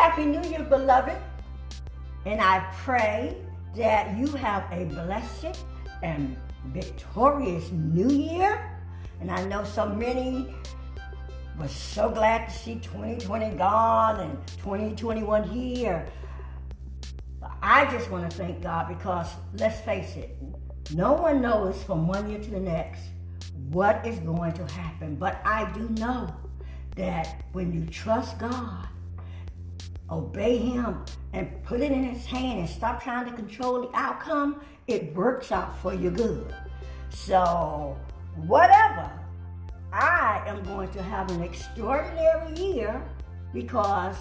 Happy New Year, beloved. And I pray that you have a blessed and victorious new year. And I know so many were so glad to see 2020 gone and 2021 here. I just want to thank God because let's face it, no one knows from one year to the next what is going to happen. But I do know that when you trust God, obey Him, and put it in His hand and stop trying to control the outcome, it works out for your good. So, whatever, I am going to have an extraordinary year because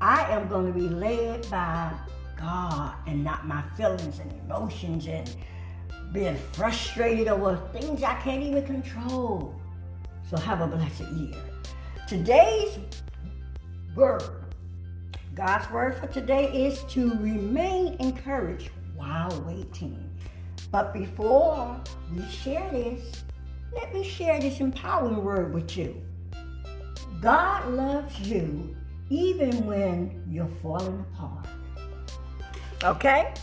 I am going to be led by God and not my feelings and emotions and being frustrated over things I can't even control. So have a blessed year. Today's word, God's word for today is to remain encouraged while waiting. But before we share this, let me share this empowering word with you. God loves you even when you're falling apart. Okay?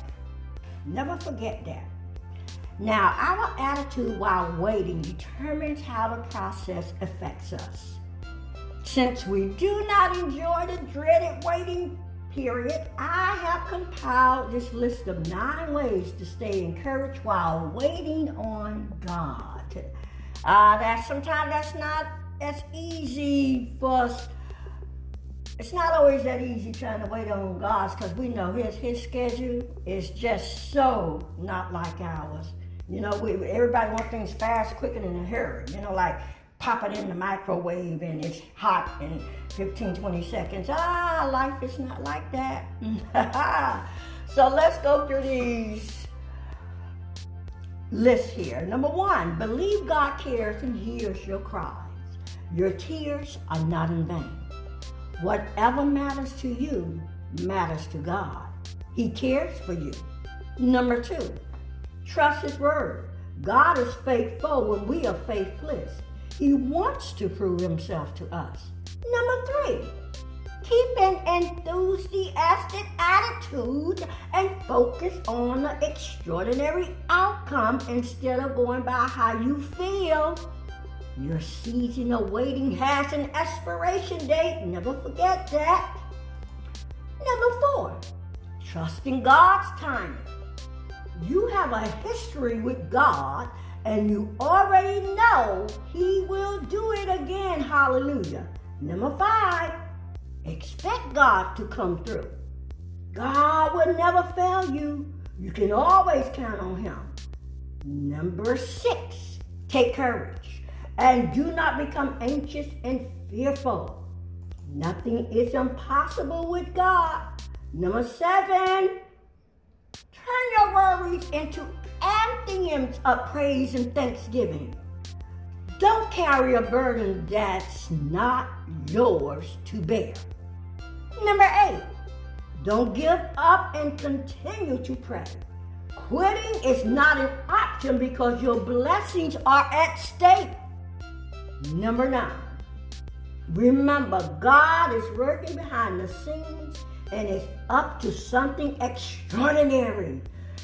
Never forget that. Now, our attitude while waiting determines how the process affects us. Since we do not enjoy the dreaded waiting period, I have compiled this list of nine ways to stay encouraged while waiting on God. Uh, that sometimes that's not as easy for us. It's not always that easy trying to wait on God's because we know his his schedule is just so not like ours. You know, we, everybody wants things fast, quick, and in a hurry. You know, like pop it in the microwave and it's hot in 15, 20 seconds. Ah, life is not like that. so let's go through these lists here. Number one, believe God cares and hears your cries. Your tears are not in vain. Whatever matters to you matters to God. He cares for you. Number two, trust His word. God is faithful when we are faithless. He wants to prove himself to us. Number three, keep an enthusiastic attitude and focus on the extraordinary outcome instead of going by how you feel. Your season of waiting has an expiration date. Never forget that. Number four, trusting God's timing. You have a history with God and you already know he will do it again. Hallelujah. Number five, expect God to come through. God will never fail you. You can always count on him. Number six, take courage and do not become anxious and fearful. Nothing is impossible with God. Number seven, turn your worries into anthems uh, of praise and thanksgiving. Don't carry a burden that's not yours to bear. Number eight, don't give up and continue to pray. Quitting is not an option because your blessings are at stake. Number nine, remember God is working behind the scenes and is up to something extraordinary.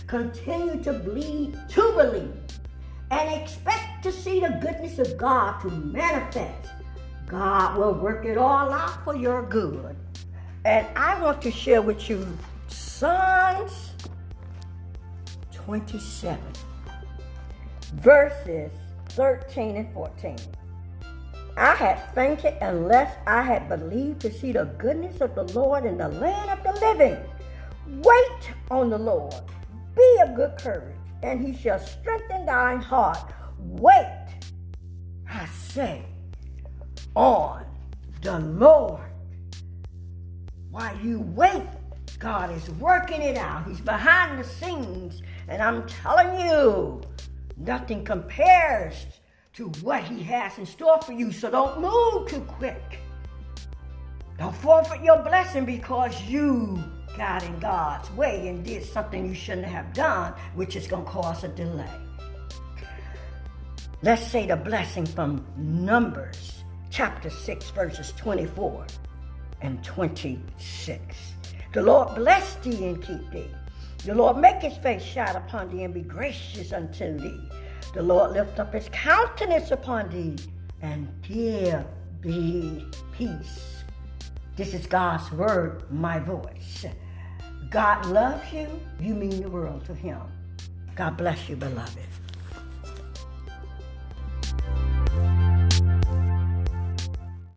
Continue to believe, to believe and expect to see the goodness of God to manifest. God will work it all out for your good. And I want to share with you Psalms 27, verses 13 and 14. I had fainted unless I had believed to see the goodness of the Lord in the land of the living. Wait on the Lord. Be of good courage, and he shall strengthen thine heart. Wait, I say, on the Lord. While you wait, God is working it out. He's behind the scenes. And I'm telling you, nothing compares to what He has in store for you. So don't move too quick. Don't forfeit your blessing because you got in God's way and did something you shouldn't have done, which is going to cause a delay. Let's say the blessing from Numbers chapter 6, verses 24. and 26. The Lord bless thee and keep thee. The Lord make his face shine upon thee and be gracious unto thee. The Lord lift up his countenance upon thee and give thee peace. This is God's word, my voice. God loves you. You mean the world to him. God bless you, beloved.